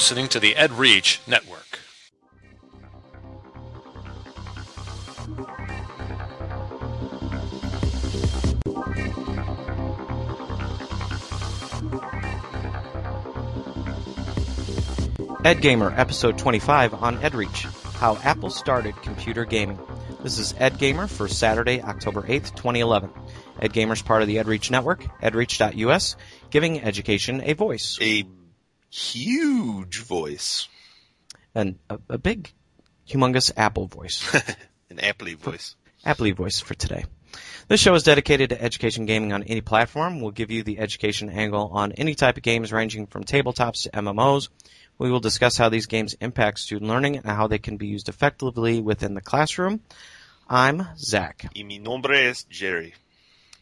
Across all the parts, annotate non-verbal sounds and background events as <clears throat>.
listening to the EdReach Network. Ed Gamer, episode 25 on EdReach How Apple Started Computer Gaming. This is Ed Gamer for Saturday, October 8th, 2011. Ed Gamer is part of the EdReach network, edreach.us, giving education a voice. A huge voice. And a, a big, humongous Apple voice. <laughs> An Appley voice. Appley voice for today. This show is dedicated to education gaming on any platform. We'll give you the education angle on any type of games ranging from tabletops to MMOs. We will discuss how these games impact student learning and how they can be used effectively within the classroom. I'm Zach. Y mi nombre es Jerry.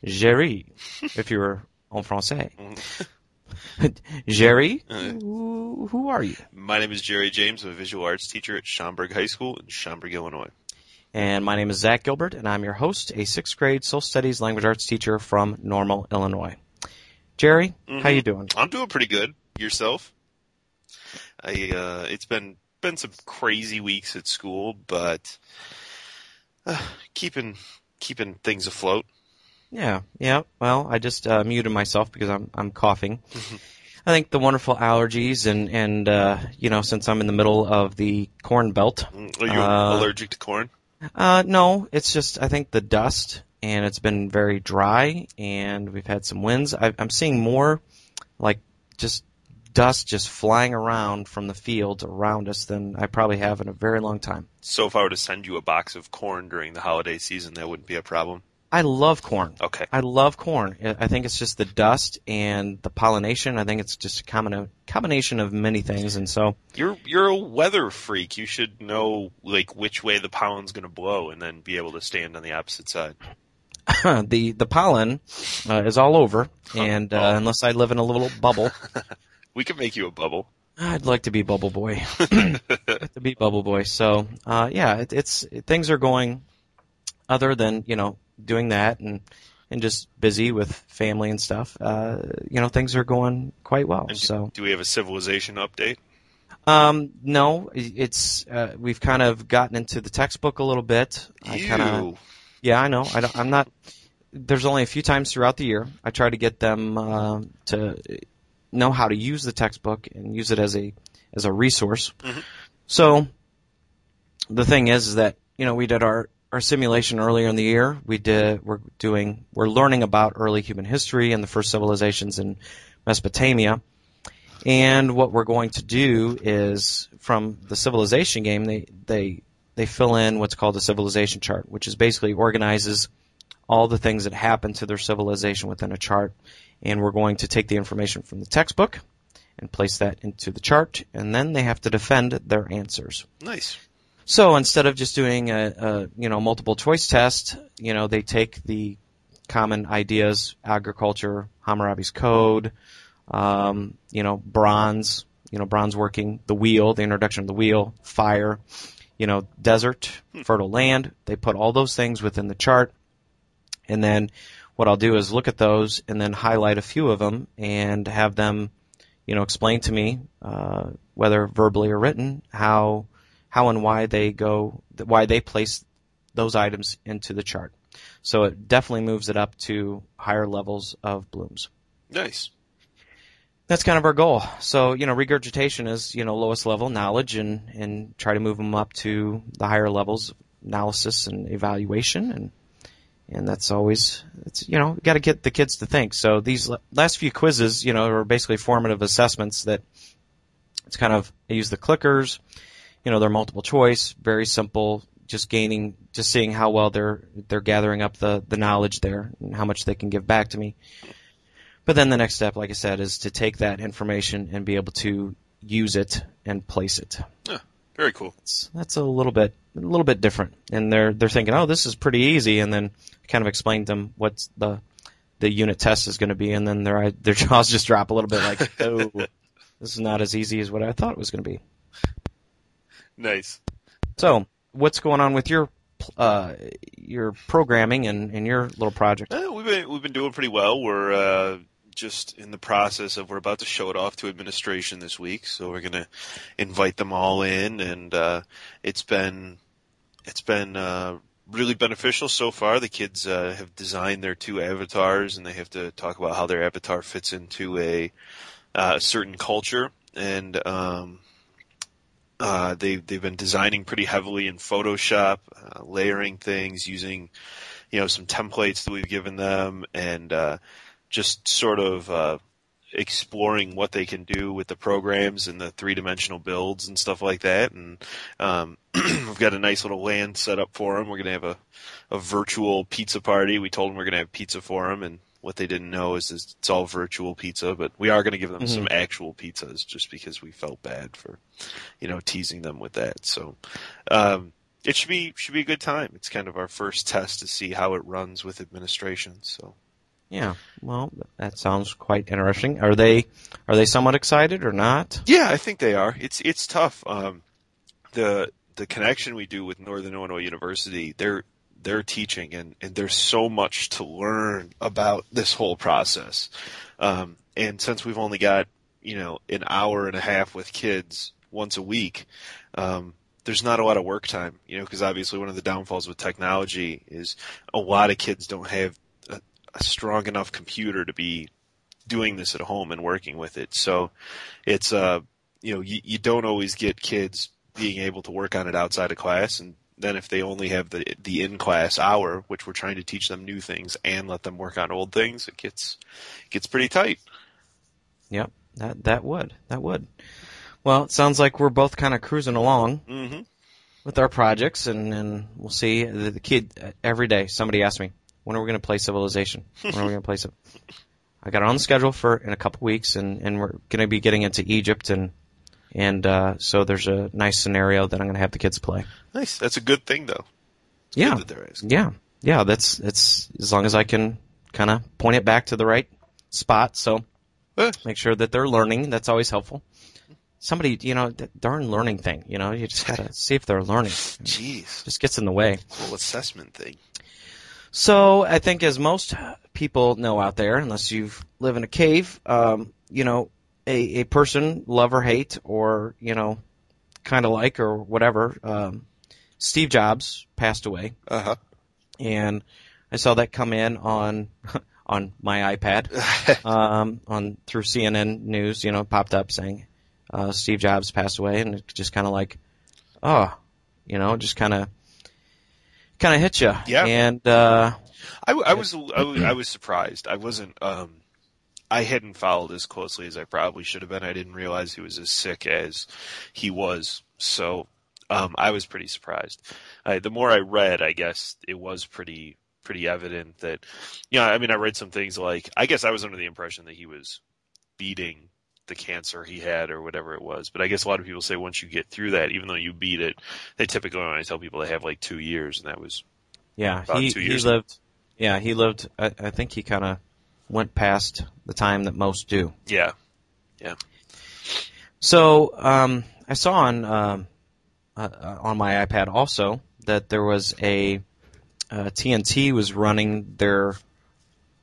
Jerry, if you were en français. Mm. <laughs> <laughs> Jerry, who, who are you? My name is Jerry James. I'm a visual arts teacher at Schaumburg High School in Schaumburg, Illinois. And my name is Zach Gilbert, and I'm your host, a sixth grade social studies language arts teacher from Normal, Illinois. Jerry, how you doing? I'm doing pretty good. Yourself? I uh, it's been been some crazy weeks at school, but uh, keeping keeping things afloat. Yeah, yeah. Well, I just uh, muted myself because I'm I'm coughing. I think the wonderful allergies and and uh, you know since I'm in the middle of the corn belt. Are you Uh, allergic to corn? Uh, no, it's just I think the dust and it's been very dry and we've had some winds. I, I'm seeing more like just dust just flying around from the fields around us than I probably have in a very long time. So if I were to send you a box of corn during the holiday season, that wouldn't be a problem. I love corn. Okay. I love corn. I think it's just the dust and the pollination. I think it's just a combina- combination of many things. And so, You're you're a weather freak. You should know like which way the pollen's going to blow, and then be able to stand on the opposite side. <laughs> <laughs> the the pollen uh, is all over. <laughs> And uh, Oh. unless I live in a little bubble, We can make you a bubble. I'd like to be Bubble Boy. to be Bubble Boy. So, uh, yeah, it, it's things are going. Other than you know doing that and and just busy with family and stuff, uh, you know things are going quite well. And So, do we have a civilization update? um, no, it's uh, we've kind of gotten into the textbook a little bit. I kind of yeah, I know. I don't, I'm not. There's only a few times throughout the year I try to get them uh, to know how to use the textbook and use it as a as a resource. Mhm. So the thing is, is that you know we did our our simulation earlier in the year. We did we're doing we're learning about early human history and the first civilizations in Mesopotamia. And what we're going to do is from the civilization game, they they they fill in what's called a civilization chart, which is basically organizes all the things that happen to their civilization within a chart. And we're going to take the information from the textbook and place that into the chart, and then they have to defend their answers. Nice. So instead of just doing a, a you know multiple choice test, you know they take the common ideas: agriculture, Hammurabi's code, um, you know bronze, you know bronze working, the wheel, the introduction of the wheel, fire, you know desert, fertile land. They put all those things within the chart, and then what I'll do is look at those and then highlight a few of them and have them, you know, explain to me uh, whether verbally or written how how and why they go, why they place those items into the chart. So it definitely moves it up to higher levels of Bloom's. Nice. That's kind of our goal. So, you know, regurgitation is, you know, lowest level knowledge and, and try to move them up to the higher levels of analysis and evaluation. And, and that's always, it's, you know, got to get the kids to think. So these last few quizzes, you know, are basically formative assessments that it's kind of, I use the clickers, you know, they're multiple choice, very simple, just gaining, just seeing how well they're, they're gathering up the, the knowledge there and how much they can give back to me. But then the next step, like I said, is to take that information and be able to use it and place it. Yeah, Very cool. It's, that's a little bit, a little bit different. And they're, they're thinking, oh, this is pretty easy. And then I kind of explained to them what's the, the unit test is going to be. And then their, their <laughs> jaws just drop a little bit like, oh, <laughs> this is not as easy as what I thought it was going to be. Nice. So, what's going on with your uh, your programming and, and your little project? Uh, we've been we've been doing pretty well. We're uh, just in the process of we're about to show it off to administration this week, so we're gonna invite them all in, and uh, it's been it's been uh, really beneficial so far. The kids uh, have designed their two avatars, and they have to talk about how their avatar fits into a, uh, certain culture, and um, uh, they they've been designing pretty heavily in Photoshop, uh, layering things using you know some templates that we've given them, and uh, just sort of uh, exploring what they can do with the programs and the three dimensional builds and stuff like that. And um, <clears throat> we've got a nice little land set up for them. We're gonna have a a virtual pizza party. We told them we're gonna have pizza for them, and what they didn't know is, is it's all virtual pizza, but we are going to give them Mhm. some actual pizzas just because we felt bad for, you know, teasing them with that. So, um, it should be should be a good time. It's kind of our first test to see how it runs with administration. So, Yeah. Well, that sounds quite interesting. Are they are they somewhat excited or not? yeah, I think they are. It's it's tough. Um, the the connection we do with Northern Illinois University, they're they're teaching, and and there's so much to learn about this whole process. Um, and since we've only got you know an hour and a half with kids once a week, um, there's not a lot of work time. You know, because obviously one of the downfalls with technology is a lot of kids don't have a, a strong enough computer to be doing this at home and working with it. So it's uh you know you, you don't always get kids being able to work on it outside of class and then if they only have the the in class hour which we're trying to teach them new things and let them work on old things it gets gets pretty tight Yep. That that would that would. Well, it sounds like we're both kind of cruising along mhm with our projects, and and we'll see. The, the kid uh, every day somebody asks me when are we going to play Civilization? When are we going to play it? <laughs> I got it on the schedule for in a couple weeks, and and we're going to be getting into Egypt, and and uh, so there's a nice scenario that I'm going to have the kids play. nice that's a good thing though It's Yeah. good that they're. Yeah, yeah. That's that's as long as I can kind of point it back to the right spot. So Eh. make sure that they're learning. That's always helpful. Somebody, you know, that darn learning thing. You know, you just gotta <laughs> see if they're learning. jeez Just gets in the way. little assessment thing So I think, as most people know out there, unless you live in a cave, um, you know, a, a person, love or hate, or you know, kind of like or whatever. Um, Steve Jobs passed away. uh-huh and I saw that come in on <laughs> on my iPad <laughs> um, on through CNN News. You know, popped up saying uh, Steve Jobs passed away, and it just kind of like, oh, you know, just kind of kind of hit you. Yeah. And uh, I, I was I was I was surprised. I wasn't. Um, I hadn't followed as closely as I probably should have been. I didn't realize he was as sick as he was. So um, I was pretty surprised. Uh, the more I read, I guess it was pretty pretty evident that. You know, I mean, I read some things like I guess I was under the impression that he was beating the cancer he had or whatever it was. But I guess a lot of people say once you get through that, even though you beat it, they typically only tell people they have like two years, and that was yeah, About he two he lived. Yeah, he lived. I, I think he kind of went past the time that most do. yeah. Yeah. So um, I saw on um, uh, uh, on my iPad also that there was a uh, TNT was running their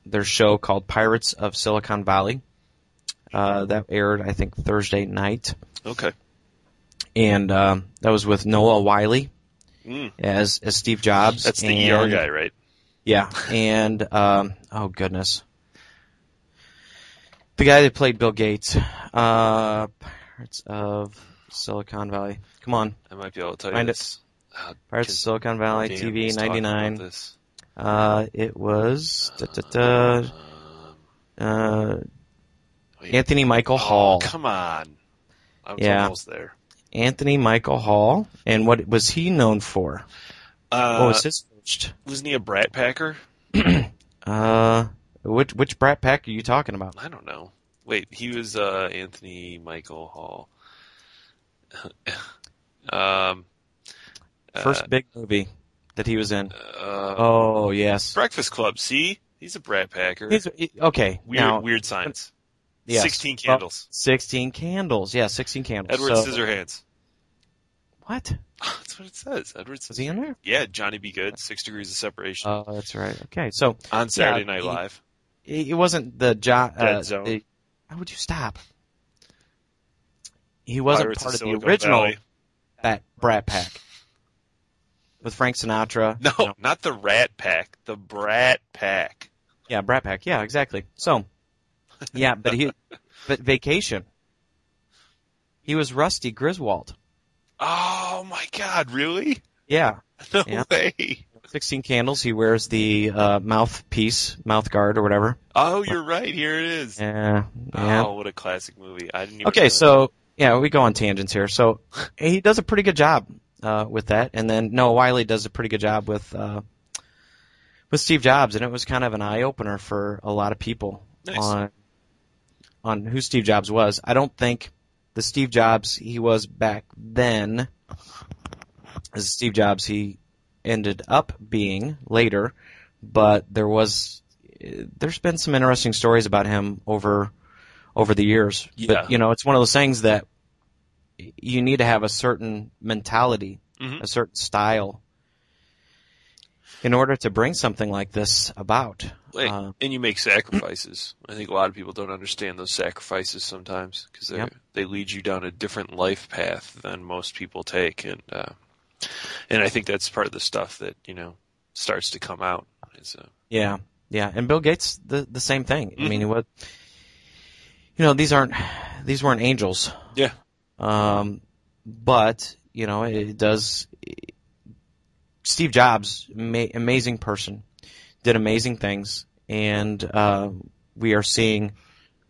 their show called Pirates of Silicon Valley. Uh, that aired I think Thursday night, Okay. and um, that was with Noah Wyle Mm. as as Steve Jobs. That's the and, ER guy, right? Yeah, and um, oh goodness, the guy that played Bill Gates, uh, Pirates of Silicon Valley. Come on, I might be able to tell you Find it. this. Uh, Pirates of Silicon Valley TV about '99. Uh, it was da, da, da, Um, uh. Anthony Michael Oh, Hall. come on. I was Yeah. almost there. Anthony Michael Hall, and what was he known for? Uh, what was his first? wasn't he a brat packer? <clears throat> Uh, which which Brat Pack are you talking about? I don't know. Wait, he was uh, Anthony Michael Hall. <laughs> um, First uh, big movie that he was in. uh, Oh yes. Breakfast Club. See, he's a brat packer. He's, he- okay. weird, now, weird science. yes. Sixteen Well, candles. 16 candles. Yeah, 16 candles. Edward So- Scissorhands. What? <laughs> That's what it says. Edward Was he in there? Yeah, Johnny Be Good. Six Degrees of Separation Oh, that's right. Okay. So, on Saturday yeah, Night he- Live. It it wasn't the John. Uh, Dead Zone. the- how would you stop? He wasn't Pirates part of the original Valley. Bat, Brat Pack with Frank Sinatra. <laughs> No, you know. not the Rat Pack. The Brat Pack. Yeah, Brat Pack. Yeah, exactly. So, <laughs> yeah, but he, but Vacation. He was Rusty Griswold. Oh my God! Really? Yeah, <laughs> No Yeah. way. Sixteen candles. He wears the uh, mouthpiece, mouth guard, or whatever. Oh, you're right. Here it is. Yeah, yeah. Oh, what a classic movie! I didn't even. Okay, know that. so yeah, we go on tangents here. So he does a pretty good job uh, with that, and then Noah Wyle does a pretty good job with uh, with Steve Jobs, and it was kind of an eye opener for a lot of people Nice. on on who Steve Jobs was. I don't think the Steve Jobs he was back then is Steve Jobs he ended up being later, but there was there's been some interesting stories about him over over the years. Yeah. But you know, it's one of those things that you need to have a certain mentality, Mhm. a certain style in order to bring something like this about. Like, Uh, and you make sacrifices. I think a lot of people don't understand those sacrifices sometimes because they Yep. they lead you down a different life path than most people take, and uh, and I think that's part of the stuff that you know starts to come out. Is, uh, Yeah, yeah, and Bill Gates the the same thing. I Mm-hmm. mean, what you know, these aren't these weren't angels. yeah, Um, but you know, it does. Steve Jobs, ma- amazing person, did amazing things, and uh, we are seeing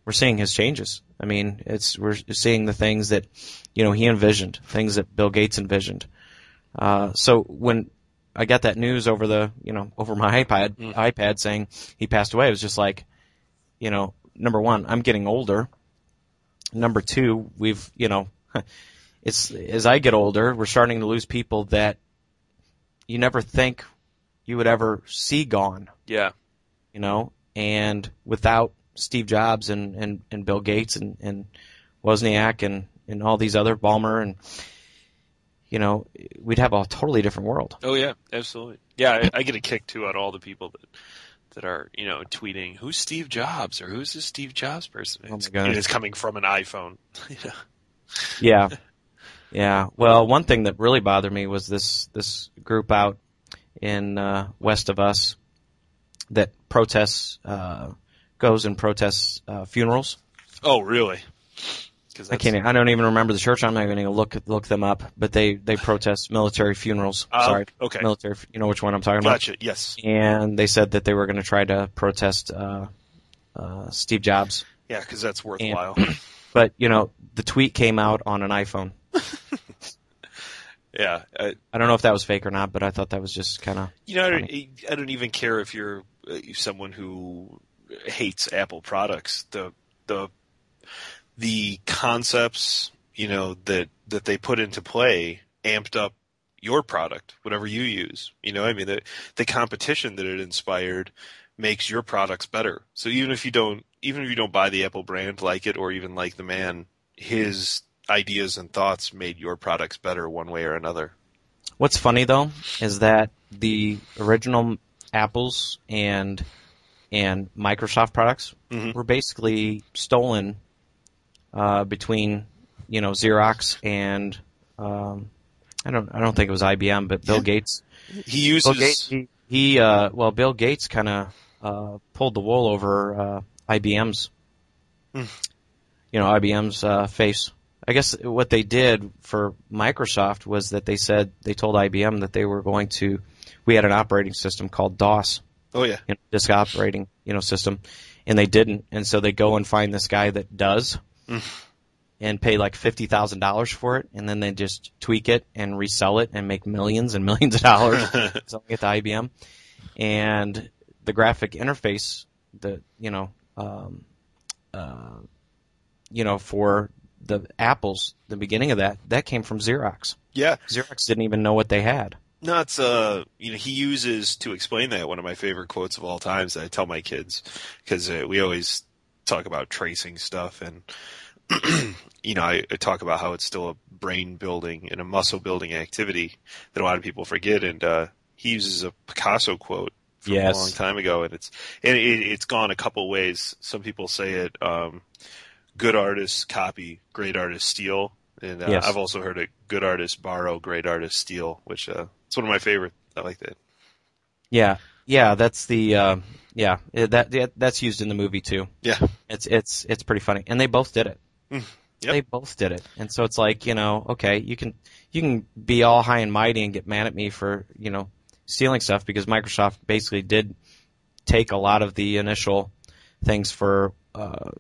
we're seeing his changes. I mean, it's we're seeing the things that you know he envisioned, things that Bill Gates envisioned. Uh, so when I got that news over the you know over my iPad Mm. iPad saying he passed away, it was just like, you know, number one, I'm getting older. Number two, we've you know, <laughs> it's as I get older, we're starting to lose people that you never think you would ever see gone yeah, you know, and without Steve Jobs and, and, and Bill Gates and, and Wozniak and, and all these other Ballmer and, you know, we'd have a totally different world. oh yeah, absolutely. Yeah, I, I get a kick too on all the people that that are you know tweeting who's Steve Jobs or who's this Steve Jobs person. Oh It's, it's coming from an iPhone. <laughs> You know? Yeah. Yeah. Well, one thing that really bothered me was this, this group out in, uh, west of us that protests, uh, goes and protests, uh, funerals. Oh really? I can't. I don't even remember the church. I'm not even going to look look them up. But they they protest military funerals. Oh, Sorry, okay. military. You know which one I'm talking about. Gotcha. Yes. And they said that they were going to try to protest uh, uh, Steve Jobs. Yeah, because that's worthwhile. <clears throat> But you know the tweet came out on an iPhone. <laughs> yeah, I, I don't know if that was fake or not, but I thought that was just kind of You know, I don't, I don't even care if you're uh, someone who hates Apple products. The the the concepts, you know, that that they put into play amped up your product, whatever you use. You know, I mean, the the competition that it inspired makes your products better. So even if you don't, even if you don't buy the Apple brand, like it, or even like the man, his ideas and thoughts made your products better one way or another. What's funny though is that the original Apple's and and Microsoft products Mhm. were basically stolen uh, between you know Xerox and um, I don't I don't think it was IBM, but Bill. Gates. He uses Bill Gates he, he uh, well Bill Gates kind of uh, pulled the wool over uh, IBM's Hmm. you know IBM's uh, face. I guess what they did for Microsoft was that they said they told IBM that they were going to. We had an operating system called DOS, Oh yeah. you know, disk operating you know system, and they didn't, and so they go and find this guy that does, and pay like fifty thousand dollars for it, and then they just tweak it and resell it and make millions and <laughs> millions of dollars <laughs> selling it to IBM, and the graphic interface, the you know, um, uh, you know for the Apples, the beginning of that, that came from Xerox. Yeah. Xerox didn't even know what they had. No, it's uh, you know, he uses to explain that one of my favorite quotes of all times that I tell my kids because uh, we always talk about tracing stuff and <clears throat> you know, I, I talk about how it's still a brain building and a muscle building activity that a lot of people forget. And uh, he uses a Picasso quote from Yes. a long time ago, and it's and it, it's gone a couple ways. Some people say it, um, good artists copy, great artists steal, and uh, Yes. I've also heard it, good artists borrow, great artists steal, which uh, it's one of my favorite. I like that. Yeah, yeah, that's the uh, yeah it- that that's used in the movie too. Yeah. It's it's it's pretty funny, and they both did it. Mm, yep. They both did it, and so it's like you know, okay, you can you can be all high and mighty and get mad at me for you know stealing stuff because Microsoft basically did take a lot of the initial things for uh,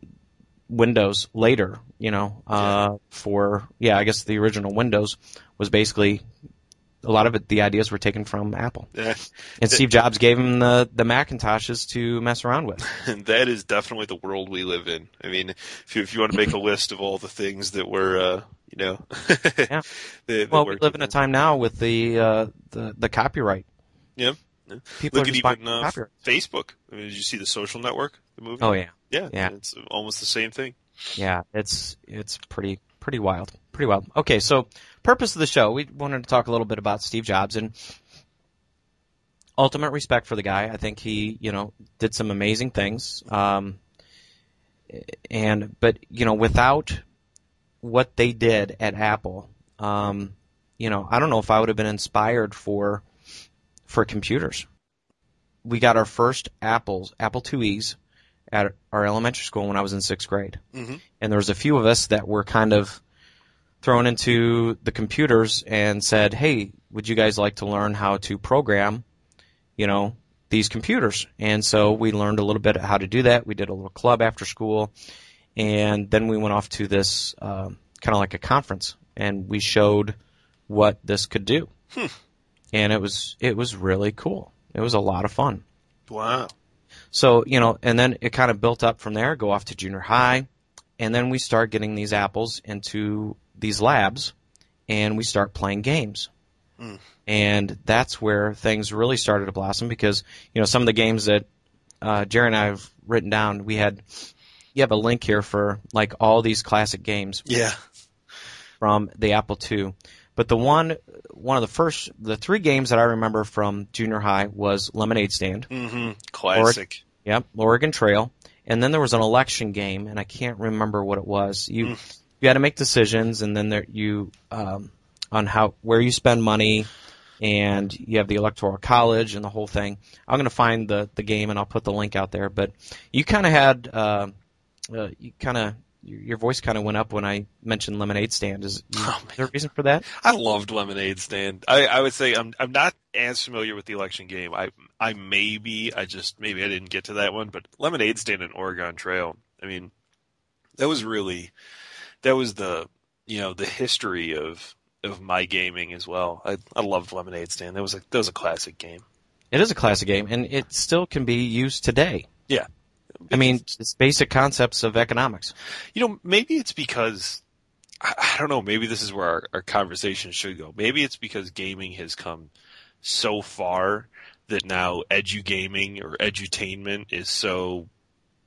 Windows later. You know, uh, for yeah, I guess the original Windows was basically a lot of it. The ideas were taken from Apple, Yeah. and Steve Jobs gave him the the Macintoshes to mess around with. And <laughs> that is definitely the world we live in. I mean, if you, if you want to make a list of all the things that were, uh, you know, <laughs> Yeah. <laughs> that- that Well, we live in a time now with the uh, the the copyright. Yeah. People Look are at even uh. Facebook. I mean, did you see the Social Network, the movie? Oh yeah, yeah, yeah. It's almost the same thing. yeah. It's it's pretty pretty wild, pretty wild. Okay, so purpose of the show, we wanted to talk a little bit about Steve Jobs and ultimate respect for the guy. I think he, you know, did some amazing things. Um, and but you know, without what they did at Apple, um, you know, I don't know if I would have been inspired for for computers. We got our first Apples, Apple IIe's, at our elementary school when I was in sixth grade, Mhm. and there was a few of us that were kind of thrown into the computers and said, "Hey, would you guys like to learn how to program, you know, these computers?" And so we learned a little bit how to do that. We did a little club after school, and then we went off to this um, kind of like a conference, and we showed what this could do, and it was it was really cool. It was a lot of fun. Wow. So, you know, and then it kind of built up from there, go off to junior high, and then we start getting these apples into these labs, and we start playing games. Mm. And that's where things really started to blossom because, you know, some of the games that uh, Jerry and I have written down, we had, you have a link here for like all these classic games Yeah. from the Apple II. But the one, one of the first, the three games that I remember from junior high was Lemonade Stand. Mm-hmm. Classic. Yep, Oregon Trail. And then there was an election game, and I can't remember what it was. You you had to make decisions, and then there you um, on how where you spend money, and you have the electoral college and the whole thing. I'm going to find the the game, and I'll put the link out there. But you kind of had uh, uh, you kind of your voice kind of went up when I mentioned Lemonade Stand. Is, Oh, is there a reason for that? I loved Lemonade Stand. I, I would say I'm I'm not as familiar with the election game. I I maybe I just maybe I didn't get to that one, but Lemonade Stand and Oregon Trail. I mean, that was really that was the you know the history of of my gaming as well. I I loved Lemonade Stand. That was a that was a classic game. It is a classic game, and it still can be used today. Yeah. I mean, it's basic concepts of economics. You know, maybe it's because I, don't know. Maybe this is where our, our conversation should go. Maybe it's because gaming has come so far that now edu gaming or edutainment is so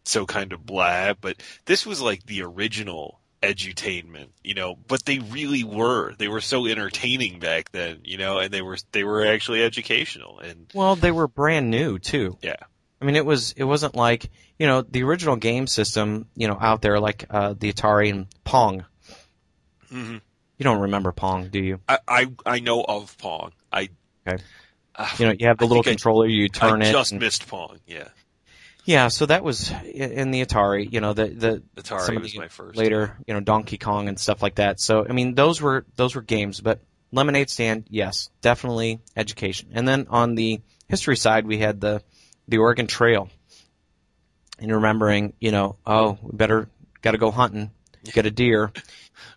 so kind of blah. But this was like the original edutainment, you know. But they really were. They were so entertaining back then, you know, and they were they were actually educational. And Well, they were brand new too. yeah, I mean, it was it wasn't like you know the original game system you know out there like uh, the Atari and Pong. hmm You don't remember Pong, do you? I, I I know of Pong. I Okay. uh, You know, you have the I little think I- controller, you turn I it. just and- missed Pong. Yeah, yeah, so that was in the Atari. You know, the the Atari some of was the my first. later, you know, Donkey Kong and stuff like that. So I mean, those were those were games, but Lemonade Stand, yes, definitely education. And then on the history side, we had the the Oregon Trail, and remembering, you know, oh, we better got to go hunting, get a deer,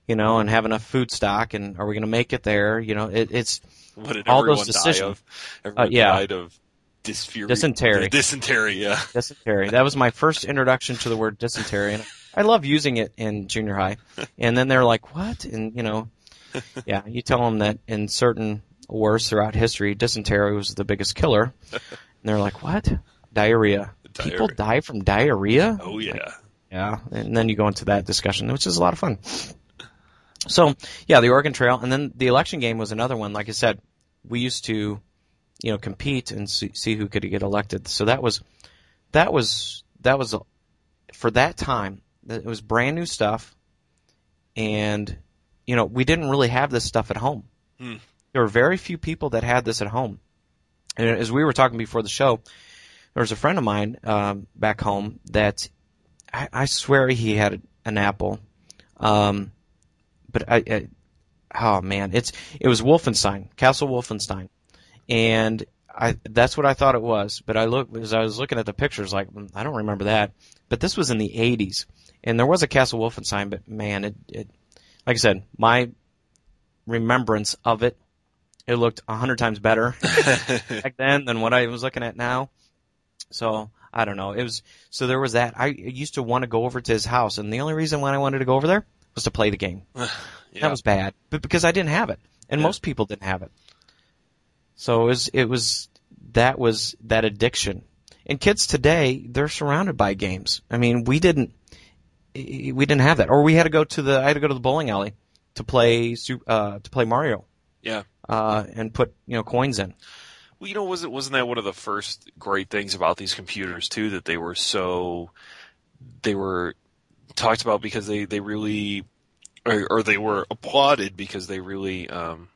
you know, and have enough food stock, and are we going to make it there? You know, it, it's What did all those die decisions- of? Uh, everyone yeah. died of dysphoria. Dysentery. Dysentery, yeah. <laughs> dysentery. That was my first introduction to the word dysentery, and I love using it in junior high. And then they're like, "What?" And you know, <laughs> yeah, you tell them that in certain wars throughout history, dysentery was the biggest killer, they're like, "What?" Diarrhea. People die from diarrhea. Oh yeah. Yeah, and then you go into that discussion, which is a lot of fun. So, yeah, the Oregon Trail, and then the election game was another one. Like I said, we used to, you know, compete and see, see who could get elected. So that was, that was, that was, for that time, it was brand new stuff. And, you know, we didn't really have this stuff at home. Hmm. There were very few people that had this at home. And as we were talking before the show, there was a friend of mine um, back home that I, I swear he had an apple, um, but I, I, oh man, it's it was Wolfenstein, Castle Wolfenstein, and I that's what I thought it was. But I look as I was looking at the pictures, like mm, I don't remember that. But this was in the '80s, and there was a Castle Wolfenstein, but man, it, it like I said, my remembrance of it, it looked a hundred times better <laughs> back then than what I was looking at now. So I don't know. It was so there was that. I used to want to go over to his house, and the only reason why I wanted to go over there was to play the game. <sighs> yeah. That was bad, but because I didn't have it, and Yeah. most people didn't have it. So it was it was that was that addiction. And kids today, they're surrounded by games. I mean, we didn't we didn't have that, or we had to go to the I had to go to the bowling alley to play uh, to play Mario yeah. uh, and put you know coins in. Well, you know, wasn't wasn't that one of the first great things about these computers too? That they were so they were talked about because they they really or, or they were applauded because they really um,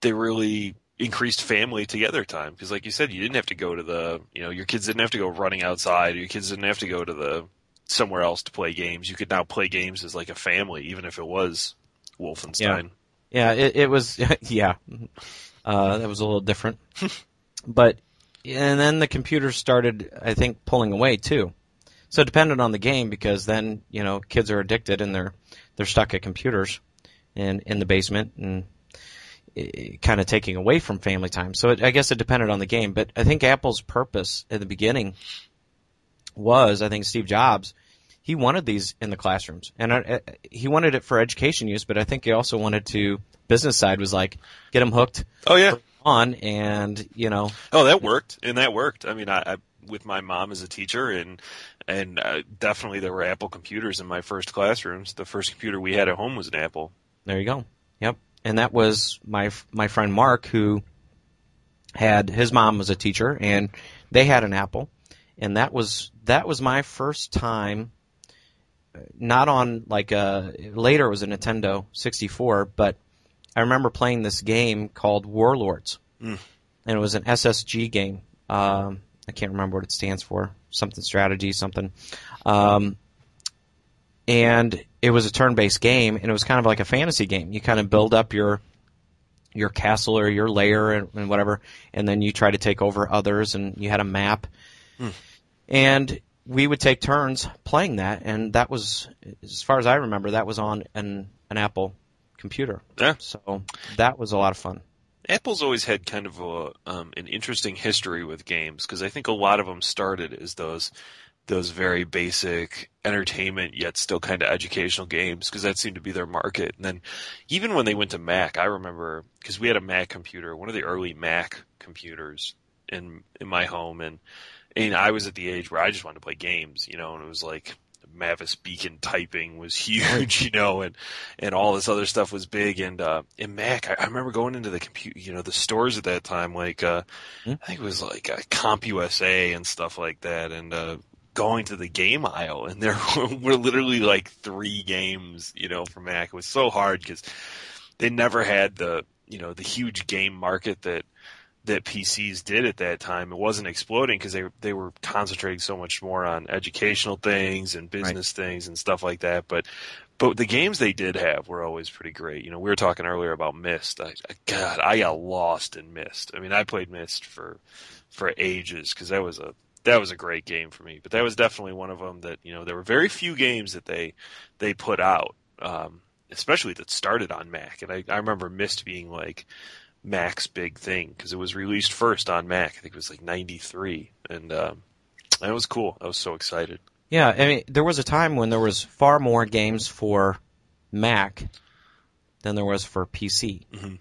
they really increased family together time because like you said you didn't have to go to the you know your kids didn't have to go running outside your kids didn't have to go to the somewhere else to play games you could now play games as like a family even if it was wolfenstein Yeah, it, it was. <laughs> Yeah, uh, that was a little different. <laughs> but and then the computers started, I think, pulling away too. So it depended on the game because then you know kids are addicted and they're they're stuck at computers and in the basement and kind of taking away from family time. So it, I guess it depended on the game. But I think Apple's purpose in the beginning was, I think Steve Jobs, he wanted these in the classrooms, and uh, he wanted it for education use. But I think he also wanted to business side was like get them hooked Oh yeah. on, and you know, Oh, that worked, and that worked. I mean, I, I with my mom as a teacher, and and uh, definitely there were Apple computers in my first classrooms. The first computer we had at home was an Apple. There you go. Yep. And that was my my friend Mark who had his mom was a teacher and they had an Apple and that was that was my first time not on like a later it was a Nintendo 64 but I remember playing this game called Warlords Mm. and it was an SSG game um, I can't remember what it stands for something strategy something um, and it was a turn-based game, and it was kind of like a fantasy game. You kind of build up your your castle or your lair and, and whatever, and then you try to take over others, and you had a map. And we would take turns playing that, and that was, as far as I remember, that was on an an Apple computer. Yeah. So that was a lot of fun. Apple's always had kind of a um, an interesting history with games because I think a lot of them started as those those very basic entertainment yet still kind of educational games because that seemed to be their market. And then even when they went to Mac, I remember because we had a Mac computer, one of the early Mac computers in in my home, and and I was at the age where I just wanted to play games, you know, and it was like Mavis Beacon typing was <laughs> huge, you know, and and all this other stuff was big. And uh, in Mac, I, I remember going into the compute, you know, the stores at that time, like uh, Hmm. I think it was like uh, CompUSA and stuff like that, and uh, going to the game aisle, and there <laughs> were literally like three games, you know, for Mac. It was so hard because they never had the you know the huge game market that that PCs did at that time. It wasn't exploding because they they were concentrating so much more on educational things and business things and stuff like that. But but the games they did have were always pretty great. You know, we were talking earlier about Myst. I, I God, I got lost in Myst. I mean, I played Myst for for ages because that was a that was a great game for me. But that was definitely one of them that you know there were very few games that they they put out, um, especially that started on Mac. And I, I remember Myst being like Mac's big thing because it was released first on Mac. I think it was like '93, and um, that was cool. I was so excited. Yeah, I mean, there was a time when there was far more games for Mac than there was for PC. Mhm.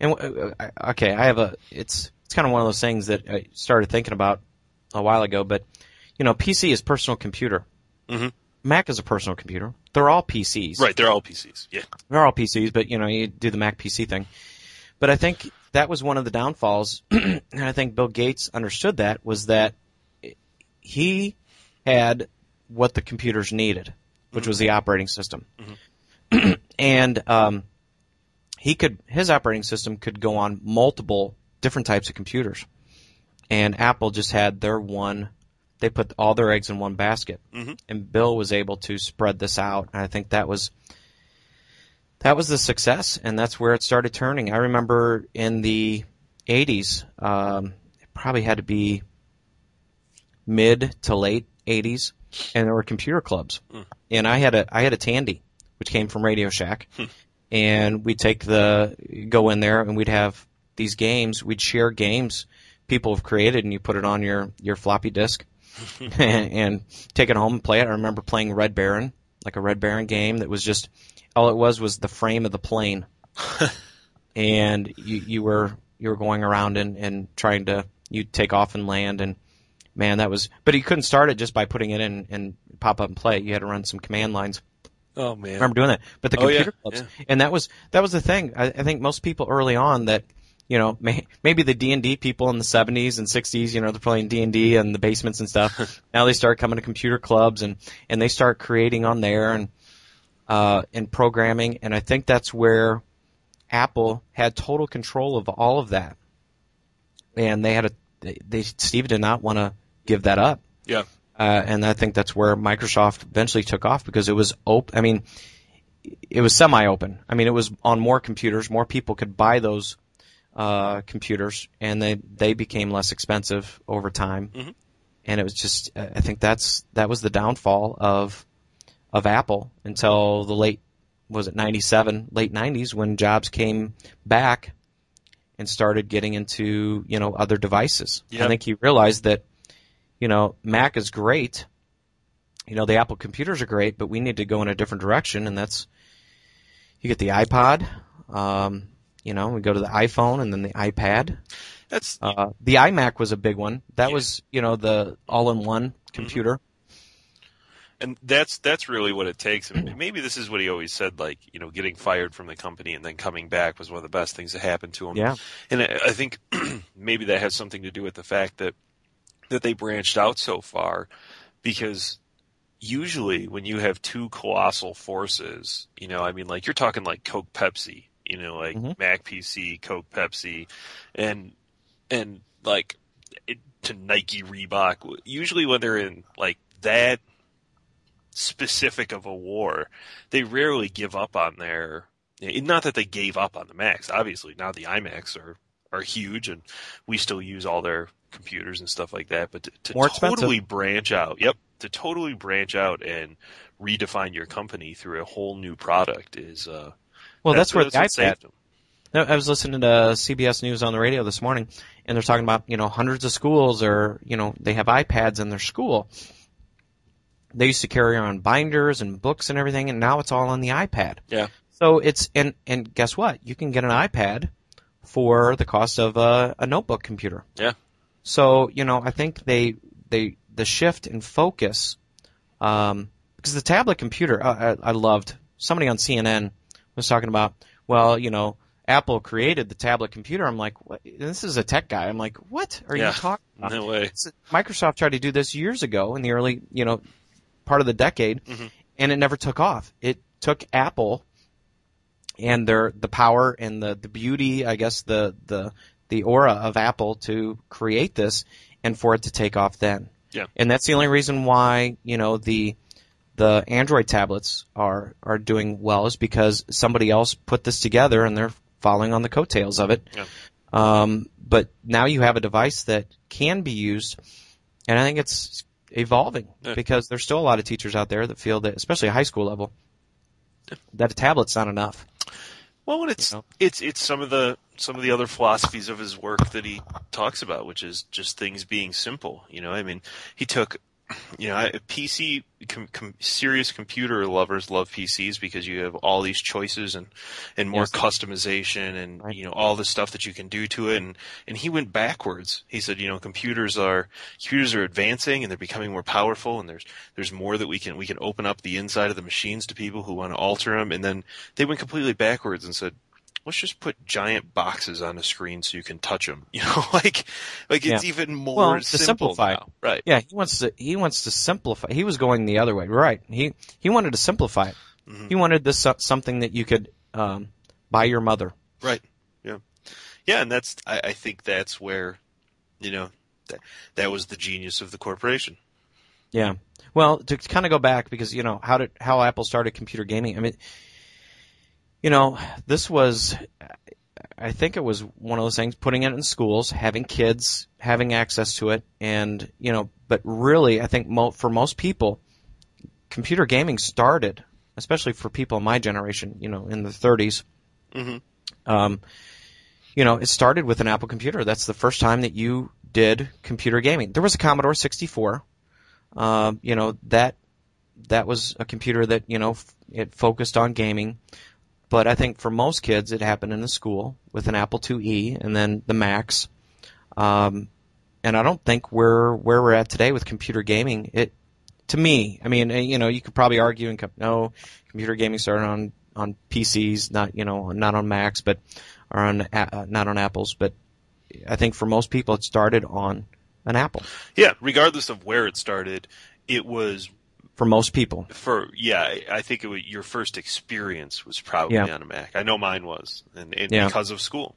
And uh, okay, I have a. It's it's kind of one of those things that I started thinking about a while ago. But you know, PC is personal computer. Mhm. Mac is a personal computer. They're all PCs. Right, they're all PCs. Yeah, They're all PCs, but you know, you do the Mac PC thing. But I think that was one of the downfalls, <clears throat> and I think Bill Gates understood that was that he had what the computers needed, which was the operating system, <clears throat> and um, he could his operating system could go on multiple different types of computers, and Apple just had their one. They put all their eggs in one basket, Mhm. and Bill was able to spread this out, and I think that was that was the success, and that's where it started turning. I remember in the '80s, um, it probably had to be mid to late '80s, and there were computer clubs, and I had a I had a Tandy, which came from Radio Shack, and we'd take the go in there and we'd have these games. We'd share games people have created, and you put it on your your floppy disk, and, <laughs> <laughs> and take it home and play it. I remember playing Red Baron, like a Red Baron game that was just all it was was the frame of the plane, <laughs> and you you were you were going around and and trying to you take off and land and man that was but you couldn't start it just by putting it in and pop up and play. You had to run some command lines. Oh man. I remember doing that. But the Oh, yeah, computer clubs, and that was that was the thing. I, I think most people early on that you know may, maybe the D and D people in the '70s and '60s, you know, they're playing D and D in the basements and stuff. <laughs> now they start coming to computer clubs and and they start creating on there and uh, and programming. And I think that's where Apple had total control of all of that. And they had a they, they Steve did not want to give that up. Yeah. Uh, and I think that's where Microsoft eventually took off because it was open. I mean, it was semi-open. I mean, it was on more computers. More people could buy those uh, computers, and they they became less expensive over time. Mhm. And it was just, I think that's that was the downfall of of Apple until the late was it 97 late 90s when Jobs came back and started getting into you know other devices. I Yep. think he realized that you know Mac is great, you know the Apple computers are great, but we need to go in a different direction, and that's you get the iPod, um, you know we go to the iPhone and then the iPad. That's Uh, the iMac was a big one. That Yeah. was you know the all-in-one computer. And that's that's really what it takes. And maybe this is what he always said, like you know, getting fired from the company and then coming back was one of the best things that happened to him. Yeah. and I, I think <clears throat> maybe that has something to do with the fact that that they branched out so far, because usually when you have two colossal forces, you know, I mean, like you're talking like Coke, Pepsi, you know, like Mhm. Mac, PC, Coke, Pepsi, and and like it, to Nike, Reebok. Usually when they're in like that specific of a war, they rarely give up on their. Not that they gave up on the Macs. Obviously, now the iMacs are are huge, and we still use all their computers and stuff like that. But to, to expensive. totally branch out, yep, to totally branch out and redefine your company through a whole new product is. Uh, Well, that's, where the iPad. No, I was listening to CBS News on the radio this morning, and they're talking about you know hundreds of schools or you know they have iPads in their school. They used to carry around binders and books and everything, and now it's all on the iPad. Yeah. So it's and and guess what? You can get an iPad for the cost of a, a notebook computer. Yeah. So you know, I think they they the shift in focus, um, because the tablet computer, I, I, I loved. Somebody on CNN was talking about, well, you know, Apple created the tablet computer. I'm like, what? this is a tech guy. I'm like, what are Yeah. you talking about? No way. Microsoft tried to do this years ago in the early, you know, part of the decade, Mhm. and it never took off. It took Apple and their the power and the the beauty, I guess the the the aura of Apple to create this and for it to take off then. Yeah. And that's the only reason why, you know, the the Android tablets are are doing well is because somebody else put this together and they're following on the coattails of it. Yeah. Um, but now you have a device that can be used, and I think it's evolving Yeah. because there's still a lot of teachers out there that feel that, especially high school level, that a tablet's not enough. Well, and it's You know? it's it's some of the some of the other philosophies of his work that he talks about, which is just things being simple. You know, I mean, he took, you know, I- PC com, com, serious computer lovers love PCs because you have all these choices and and more Yes. customization and Right. you know all the stuff that you can do to it. And and he went backwards. He said, you know, computers are computers are advancing and they're becoming more powerful, and there's there's more that we can we can open up the inside of the machines to people who want to alter them. And then they went completely backwards and said, let's just put giant boxes on a screen so you can touch them. <laughs> You know, like like it's Yeah. even more Well, to simplify. now. Right. Yeah, he wants to he wants to simplify. He was going the other way, right? He he wanted to simplify it. Mhm. He wanted this so- something that you could um, buy your mother. Right. Yeah. Yeah, and that's I, I think that's where, you know, that that was the genius of the corporation. Yeah. Well, to kind of go back because you know how did how Apple started computer gaming. I mean, you know, this was, I think it was one of those things. Putting it in schools, having kids having access to it, and you know, but really, I think mo- for most people, computer gaming started, especially for people in my generation, you know, in the 30s. Mm-hmm. Um, you know, it started with an Apple computer. That's the first time that you did computer gaming. There was a Commodore 64. Um, you know that that was a computer that you know f- it focused on gaming. But I think for most kids, it happened in a school with an Apple IIe and then the Macs. Um, and I don't think we're where we're at today with computer gaming. It to me, I mean, eh, you know, you could probably argue and co- no, computer gaming started on on PCs, not you know, not on Macs, but or on a- uh, not on Apples. But I think for most people, it started on an Apple. Yeah, regardless of where it started, it was For most people, for yeah. I- think it was, your first experience was probably Yeah. on a Mac. I know mine was, and, and Yeah. because of school.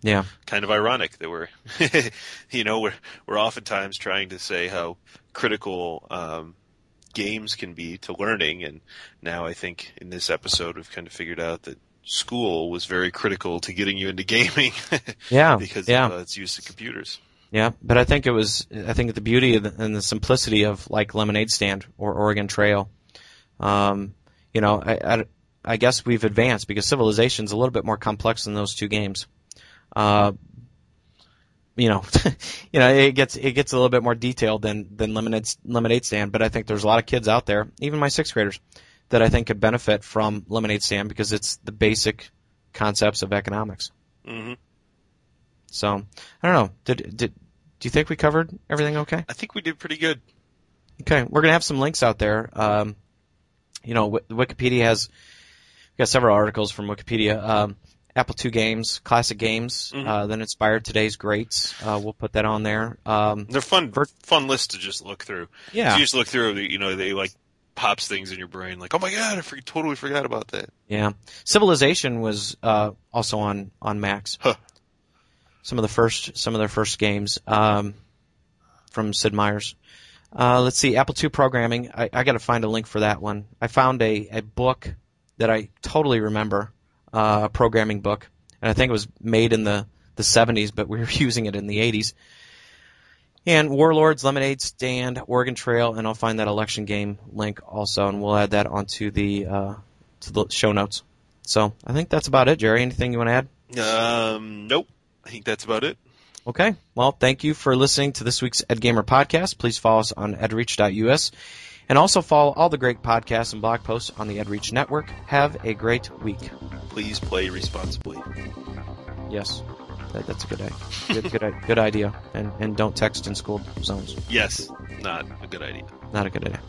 yeah, Kind of ironic that we're, <laughs> you know, we're we're oftentimes trying to say how critical um, games can be to learning, and now I think in this episode we've kind of figured out that school was very critical to getting you into gaming <laughs> yeah, because yeah. of uh, its use of computers. Yeah, but I think it was. I think the beauty the, and the simplicity of like Lemonade Stand or Oregon Trail. Um, you know, I, I, I guess we've advanced because Civilization's a little bit more complex than those two games. Uh, you know, <laughs> you know, it gets it gets a little bit more detailed than than Lemonade Lemonade Stand. But I think there's a lot of kids out there, even my sixth graders, that I think could benefit from Lemonade Stand because it's the basic concepts of economics. hmm So I don't know. Did did do you think we covered everything okay? I think we did pretty good. Okay, we're gonna have some links out there. Um, you know, Wi- Wikipedia has we got several articles from Wikipedia. Um, Apple II games, classic games Mhm. uh, that inspired today's greats. Uh, we'll put that on there. Um, They're fun, For- fun lists to just look through. yeah, So you just look through, you know, they like pops things in your brain, like, oh my god, I for- totally forgot about that. yeah. Civilization was uh, also on on Macs. Huh. Some of the first, some of their first games um, from Sid Meier's. Uh, let's see, Apple II programming. I, I got to find a link for that one. I found a, a book that I totally remember, uh, a programming book, and I think it was made in the, the 70s, but we were <laughs> using it in the 80s. And Warlords, Lemonade Stand, Oregon Trail, and I'll find that election game link also, and we'll add that onto the uh, to the show notes. So I think that's about it, Jerry. Anything you want to add? Um, nope. I think that's about it. Okay. Well, thank you for listening to this week's EdGamer podcast. Please follow us on edreach.us and also follow all the great podcasts and blog posts on the EdReach network. Have a great week. Please play responsibly. Yes. That, that's a good idea. Good, good, good idea. And, and don't text in school zones. Yes, not a good idea. Not a good idea.